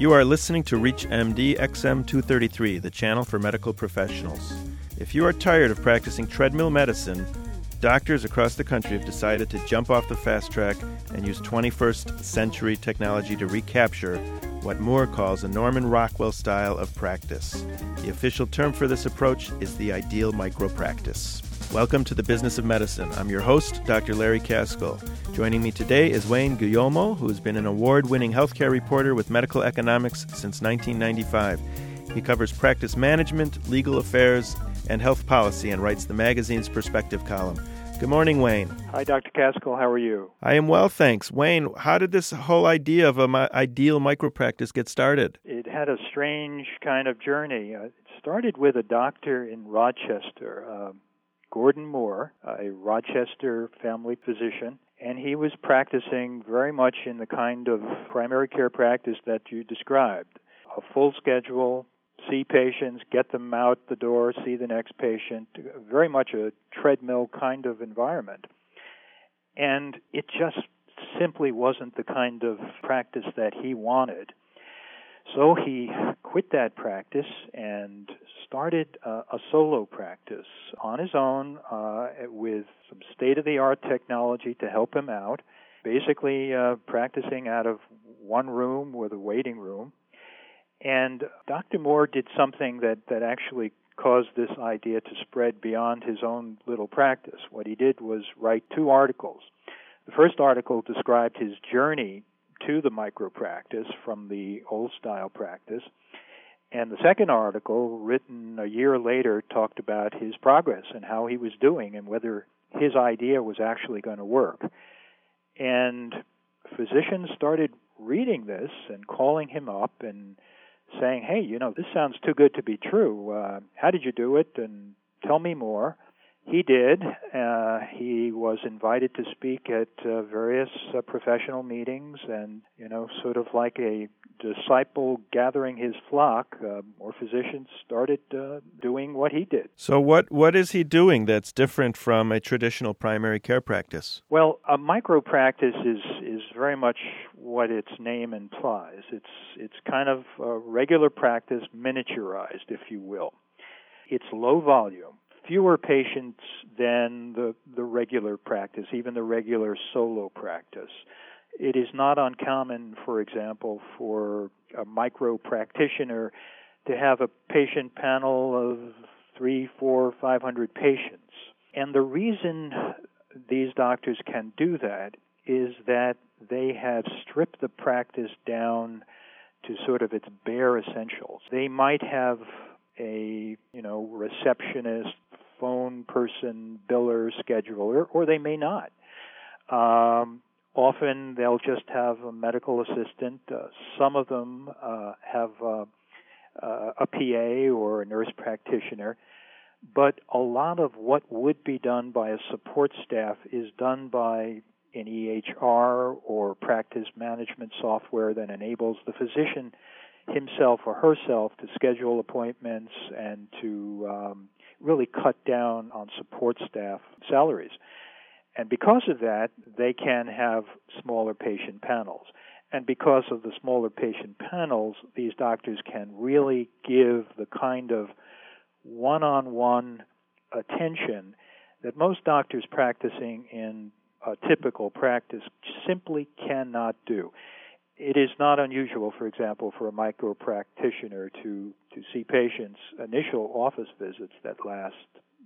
You are listening to ReachMD XM233, the channel for medical professionals. If you are tired of practicing treadmill medicine, doctors across the country have decided to jump off the fast track and use 21st century technology to recapture what Moore calls a Norman Rockwell style of practice. The official term for this approach is the ideal micropractice. Welcome to the Business of Medicine. I'm your host, Dr. Larry Kaskel. Joining me today is Wayne Guglielmo, who has been an award winning healthcare reporter with Medical Economics since 1995. He covers practice management, legal affairs, and health policy and writes the magazine's Perspective column. Good morning, Wayne. Hi, Dr. Kaskel. How are you? I am well, thanks. Wayne, how did this whole idea of an ideal micropractice get started? It had a strange kind of journey. Uh, it started with a doctor in Rochester. Uh, Gordon Moore, a Rochester family physician, and he was practicing very much in the kind of primary care practice that you described a full schedule, see patients, get them out the door, see the next patient, very much a treadmill kind of environment. And it just simply wasn't the kind of practice that he wanted. So he quit that practice and started uh, a solo practice on his own uh, with some state of the art technology to help him out, basically uh, practicing out of one room with a waiting room. And Dr. Moore did something that, that actually caused this idea to spread beyond his own little practice. What he did was write two articles. The first article described his journey to the micro practice from the old style practice. And the second article, written a year later, talked about his progress and how he was doing and whether his idea was actually going to work. And physicians started reading this and calling him up and saying, hey, you know, this sounds too good to be true. Uh, how did you do it? And tell me more. He did. Uh, he was invited to speak at uh, various uh, professional meetings, and you know, sort of like a disciple gathering his flock. Uh, more physicians started uh, doing what he did. So, what what is he doing that's different from a traditional primary care practice? Well, a micro practice is is very much what its name implies. It's it's kind of a regular practice, miniaturized, if you will. It's low volume fewer patients than the, the regular practice, even the regular solo practice. It is not uncommon, for example, for a micro practitioner to have a patient panel of three, four, five hundred patients. And the reason these doctors can do that is that they have stripped the practice down to sort of its bare essentials. They might have a you know receptionist, phone person, biller, scheduler, or they may not. Um, often they'll just have a medical assistant. Uh, some of them uh, have uh, uh a PA or a nurse practitioner. But a lot of what would be done by a support staff is done by an EHR or practice management software that enables the physician himself or herself to schedule appointments and to um, really cut down on support staff salaries. And because of that, they can have smaller patient panels. And because of the smaller patient panels, these doctors can really give the kind of one on one attention that most doctors practicing in a typical practice simply cannot do it is not unusual, for example, for a micro practitioner to to see patients initial office visits that last,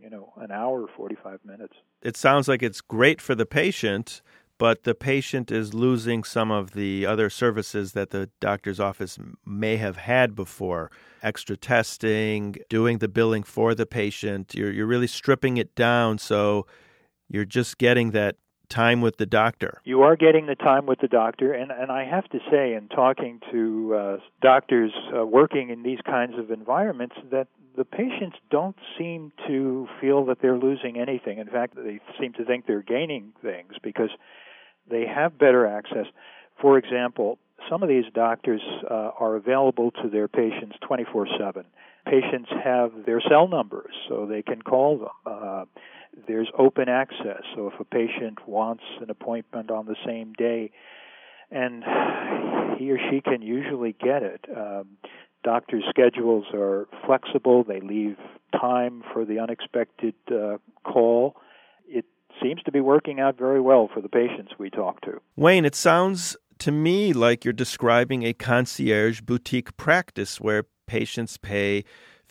you know, an hour, 45 minutes. It sounds like it's great for the patient, but the patient is losing some of the other services that the doctor's office may have had before. Extra testing, doing the billing for the patient. You're you're really stripping it down so you're just getting that time with the doctor. You are getting the time with the doctor, and, and I have to say, in talking to uh, doctors uh, working in these kinds of environments, that the patients don't seem to feel that they're losing anything. In fact, they seem to think they're gaining things because they have better access. For example, some of these doctors uh, are available to their patients 24 7. Patients have their cell numbers, so they can call them. There's open access, so if a patient wants an appointment on the same day, and he or she can usually get it. Um, doctors' schedules are flexible, they leave time for the unexpected uh, call. It seems to be working out very well for the patients we talk to. Wayne, it sounds to me like you're describing a concierge boutique practice where patients pay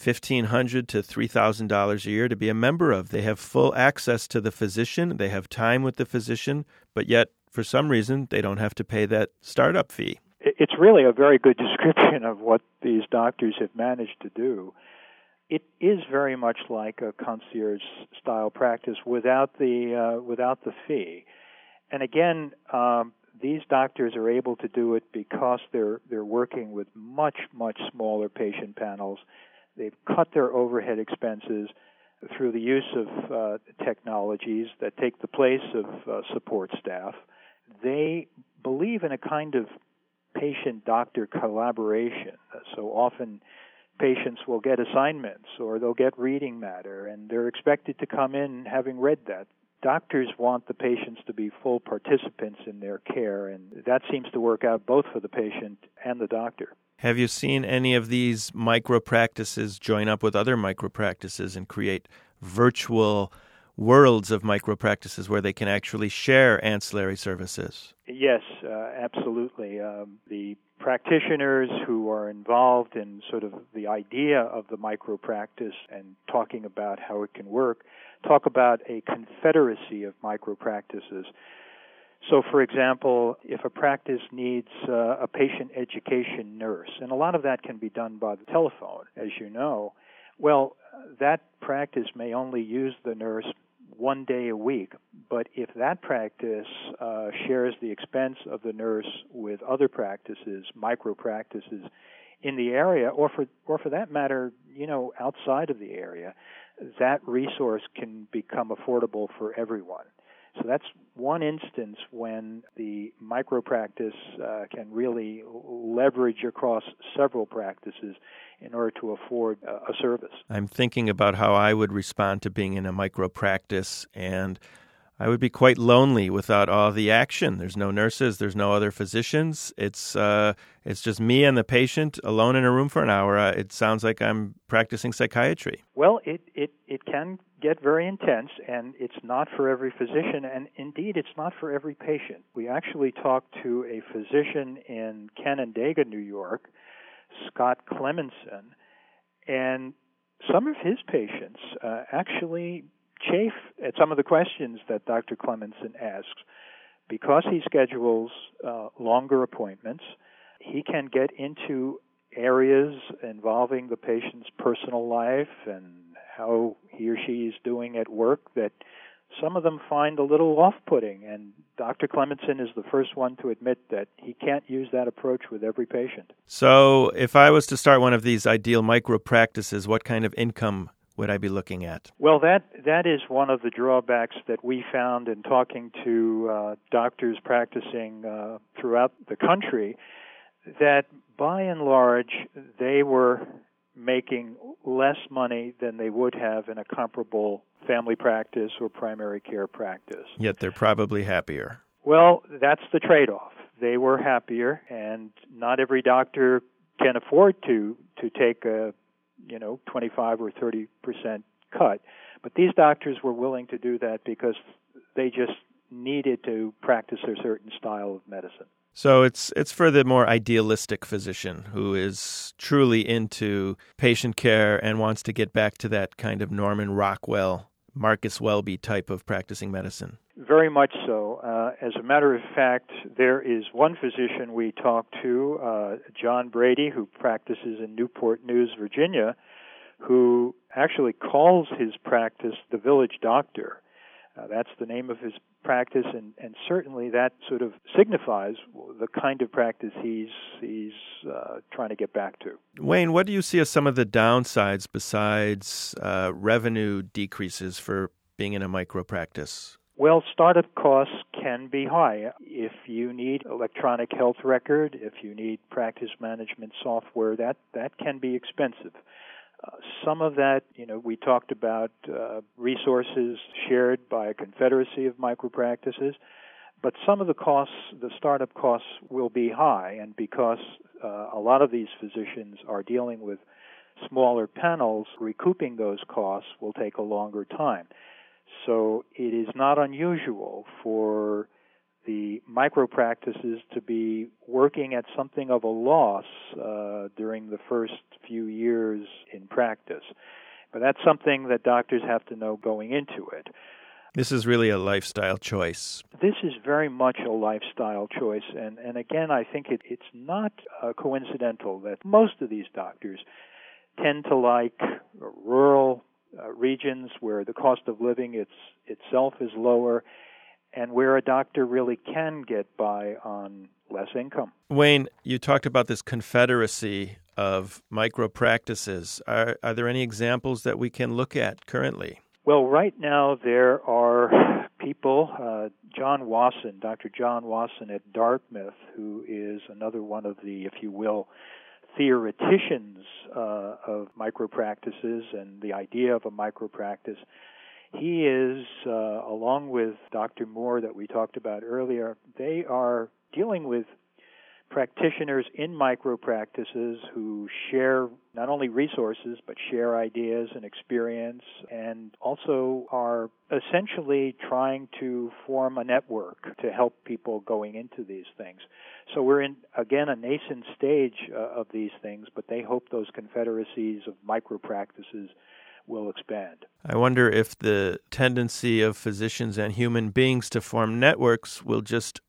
1,500 to $3,000 a year to be a member of. They have full access to the physician, they have time with the physician, but yet, for some reason, they don't have to pay that startup fee. It's really a very good description of what these doctors have managed to do. It is very much like a concierge style practice without the uh, without the fee. And again, um, these doctors are able to do it because they're they're working with much much smaller patient panels. They've cut their overhead expenses through the use of uh, technologies that take the place of uh, support staff. They believe in a kind of patient doctor collaboration. So often patients will get assignments or they'll get reading matter and they're expected to come in having read that doctors want the patients to be full participants in their care, and that seems to work out both for the patient and the doctor. Have you seen any of these micro practices join up with other micro practices and create virtual worlds of micro practices where they can actually share ancillary services? Yes, uh, absolutely. Um, the practitioners who are involved in sort of the idea of the micro practice and talking about how it can work talk about a confederacy of micro practices. So, for example, if a practice needs uh, a patient education nurse, and a lot of that can be done by the telephone, as you know, well, that practice may only use the nurse one day a week. But if that practice uh, shares the expense of the nurse with other practices, micro practices in the area, or for or for that matter, you know, outside of the area, that resource can become affordable for everyone. So that's one instance when the micro practice uh, can really leverage across several practices in order to afford a service. I'm thinking about how I would respond to being in a micro practice and I would be quite lonely without all the action. There's no nurses, there's no other physicians. It's uh, it's just me and the patient alone in a room for an hour. Uh, it sounds like I'm practicing psychiatry. Well, it, it it can get very intense, and it's not for every physician, and indeed, it's not for every patient. We actually talked to a physician in Canandaigua, New York, Scott Clemenson, and some of his patients uh, actually chafe at some of the questions that Dr. Clemenson asks. Because he schedules uh, longer appointments, he can get into areas involving the patient's personal life and how he or she is doing at work that some of them find a little off putting. And Dr. Clemenson is the first one to admit that he can't use that approach with every patient. So, if I was to start one of these ideal micro practices, what kind of income would I be looking at? Well, that that is one of the drawbacks that we found in talking to uh, doctors practicing uh, throughout the country. That by and large, they were making less money than they would have in a comparable family practice or primary care practice. Yet they're probably happier. Well, that's the trade off. They were happier, and not every doctor can afford to to take a you know 25 or 30 percent cut. But these doctors were willing to do that because they just needed to practice a certain style of medicine. So it's it's for the more idealistic physician who is truly into patient care and wants to get back to that kind of Norman Rockwell, Marcus Welby type of practicing medicine. Very much so. Uh, as a matter of fact, there is one physician we talked to, uh, John Brady, who practices in Newport News, Virginia, who actually calls his practice the village doctor. Uh, that's the name of his practice, and, and certainly that sort of signifies the kind of practice he's he's uh, trying to get back to. Wayne, what do you see as some of the downsides besides uh, revenue decreases for being in a micro practice? Well, startup costs can be high. If you need electronic health record, if you need practice management software, that, that can be expensive. Uh, some of that, you know, we talked about uh, resources shared by a confederacy of micropractices, but some of the costs, the startup costs, will be high, and because uh, a lot of these physicians are dealing with smaller panels, recouping those costs will take a longer time. So it is not unusual for the micro practices to be working at something of a loss uh, during the first few years in practice. But that's something that doctors have to know going into it. This is really a lifestyle choice. This is very much a lifestyle choice, and, and again, I think it, it's not uh, coincidental that most of these doctors tend to like rural regions where the cost of living it's, itself is lower and where a doctor really can get by on less income. Wayne, you talked about this confederacy of micro practices. Are, are there any examples that we can look at currently? Well, right now there are people, uh, John Wasson, Dr. John Wasson at Dartmouth, who is another one of the, if you will, theoreticians uh, of micro practices and the idea of a micro practice. He is, uh, along with Dr. Moore that we talked about earlier, they are dealing with practitioners in micro practices who share not only resources but share ideas and experience and also are essentially trying to form a network to help people going into these things. So we're in again a nascent stage uh, of these things but they hope those confederacies of micro practices will expand. I wonder if the tendency of physicians and human beings to form networks will just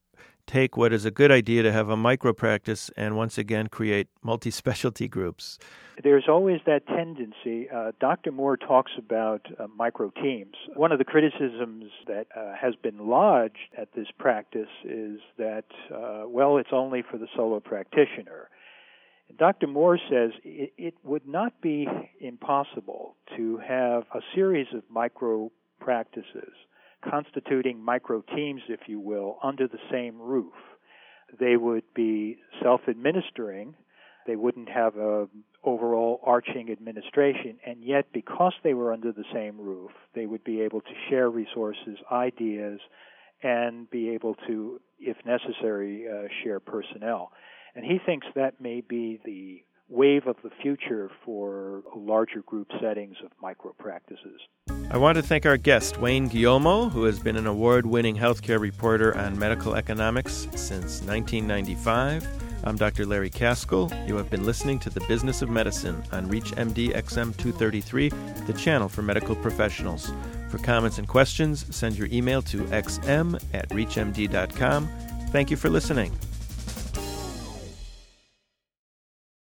take what is a good idea to have a micro practice and once again create multi specialty groups. There's always that tendency. Uh, Dr. Moore talks about uh, micro teams. One of the criticisms that uh, has been lodged at this practice is that, uh, well, it's only for the solo practitioner. Dr. Moore says it, it would not be impossible to have a series of micro practices constituting micro teams, if you will, under the same roof. They would be self administering. They wouldn't have a overall arching administration, and yet because they were under the same roof, they would be able to share resources, ideas, and be able to, if necessary, uh, share personnel. And he thinks that may be the wave of the future for larger group settings of micro practices. I want to thank our guest, Wayne Guglielmo, who has been an award winning healthcare reporter on medical economics since 1995. I'm Dr. Larry Kaskel. You have been listening to The Business of Medicine on ReachMD XM 233, the channel for medical professionals. For comments and questions, send your email to xm at reachmd.com. Thank you for listening.